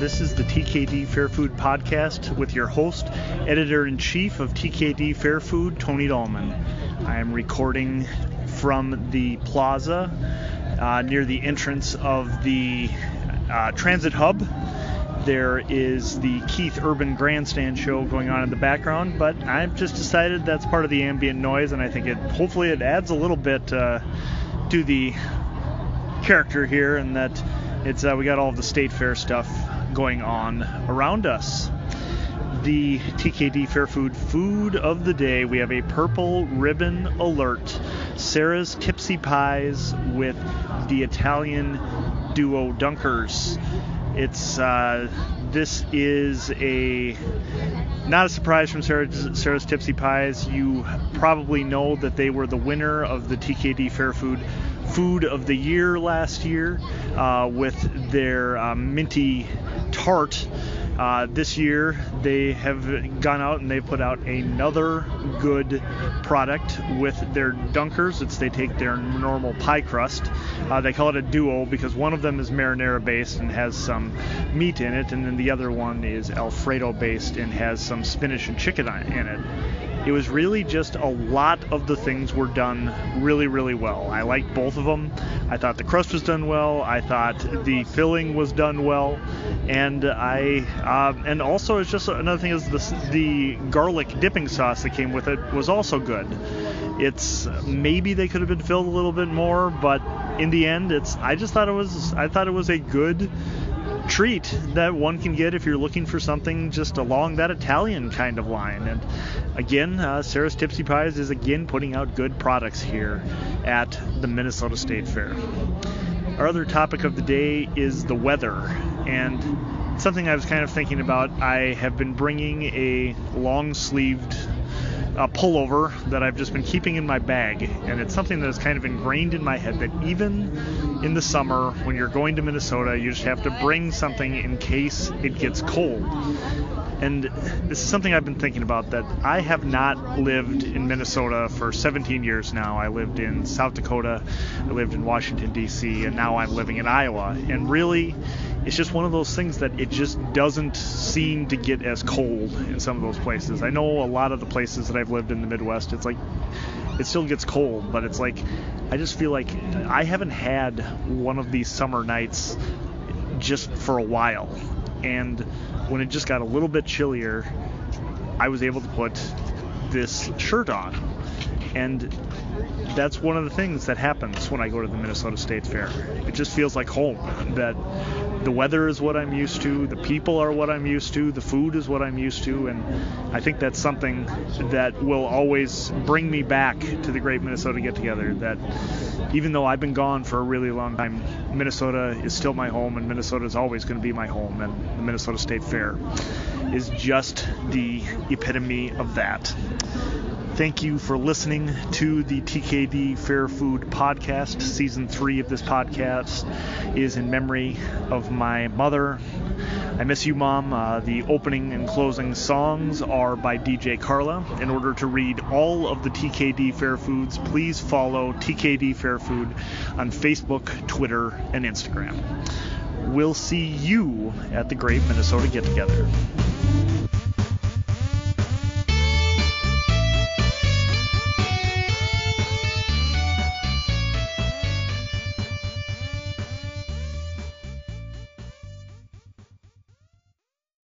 This is the TKD Fair Food Podcast with your host, editor in chief of TKD Fair Food, Tony Dahlman. I am recording from the plaza uh, near the entrance of the uh, transit hub. There is the Keith Urban Grandstand show going on in the background, but I've just decided that's part of the ambient noise, and I think it hopefully it adds a little bit uh, to the character here, and that it's uh, we got all of the state fair stuff going on around us. The TKD Fair Food food of the day, we have a purple ribbon alert, Sara's Tipsy Pies with the Italian duo Dunkers. It's uh, this is a not a surprise from Sara's, Sara's Tipsy Pies. You probably know that they were the winner of the TKD Fair Food Food of the Year last year uh, with their uh, minty tart. Uh, this year they have gone out and they've put out another good product with their dunkers. It's they take their normal pie crust. Uh, they call it a duo because one of them is marinara based and has some meat in it, and then the other one is Alfredo based and has some spinach and chicken in it. It was really just a lot of the things were done really, really well. I liked both of them. I thought the crust was done well. I thought the filling was done well, and I uh, and also it's just another thing is the the garlic dipping sauce that came with it was also good. It's maybe they could have been filled a little bit more, but in the end, it's I just thought it was I thought it was a good treat that one can get if you're looking for something just along that Italian kind of line. And again, uh, Sara's Tipsy Pies is again putting out good products here at the Minnesota State Fair. Our other topic of the day is the weather. And something I was kind of thinking about, I have been bringing a long sleeved a pullover that I've just been keeping in my bag, and it's something that is kind of ingrained in my head that even in the summer, when you're going to Minnesota, you just have to bring something in case it gets cold. And this is something I've been thinking about that I have not lived in Minnesota for 17 years now. I lived in South Dakota, I lived in Washington, D.C., and now I'm living in Iowa. And really, it's just one of those things that it just doesn't seem to get as cold in some of those places. I know a lot of the places that I've lived in the Midwest, it's like it still gets cold, but it's like I just feel like I haven't had one of these summer nights just for a while. And when it just got a little bit chillier, I was able to put this shirt on. And that's one of the things that happens when I go to the Minnesota State Fair. It just feels like home. That the weather is what I'm used to, the people are what I'm used to, the food is what I'm used to, and I think that's something that will always bring me back to the Great Minnesota Get Together. That even though I've been gone for a really long time, Minnesota is still my home, and Minnesota is always going to be my home, and the Minnesota State Fair is just the epitome of that. Thank you for listening to the TKD Fair Food Podcast. Season three of this podcast is in memory of my mother. I miss you, Mom. Uh, the opening and closing songs are by DJ Carla. In order to read all of the TKD Fair Foods, please follow TKD Fair Food on Facebook, Twitter, and Instagram. We'll see you at the Great Minnesota Get Together.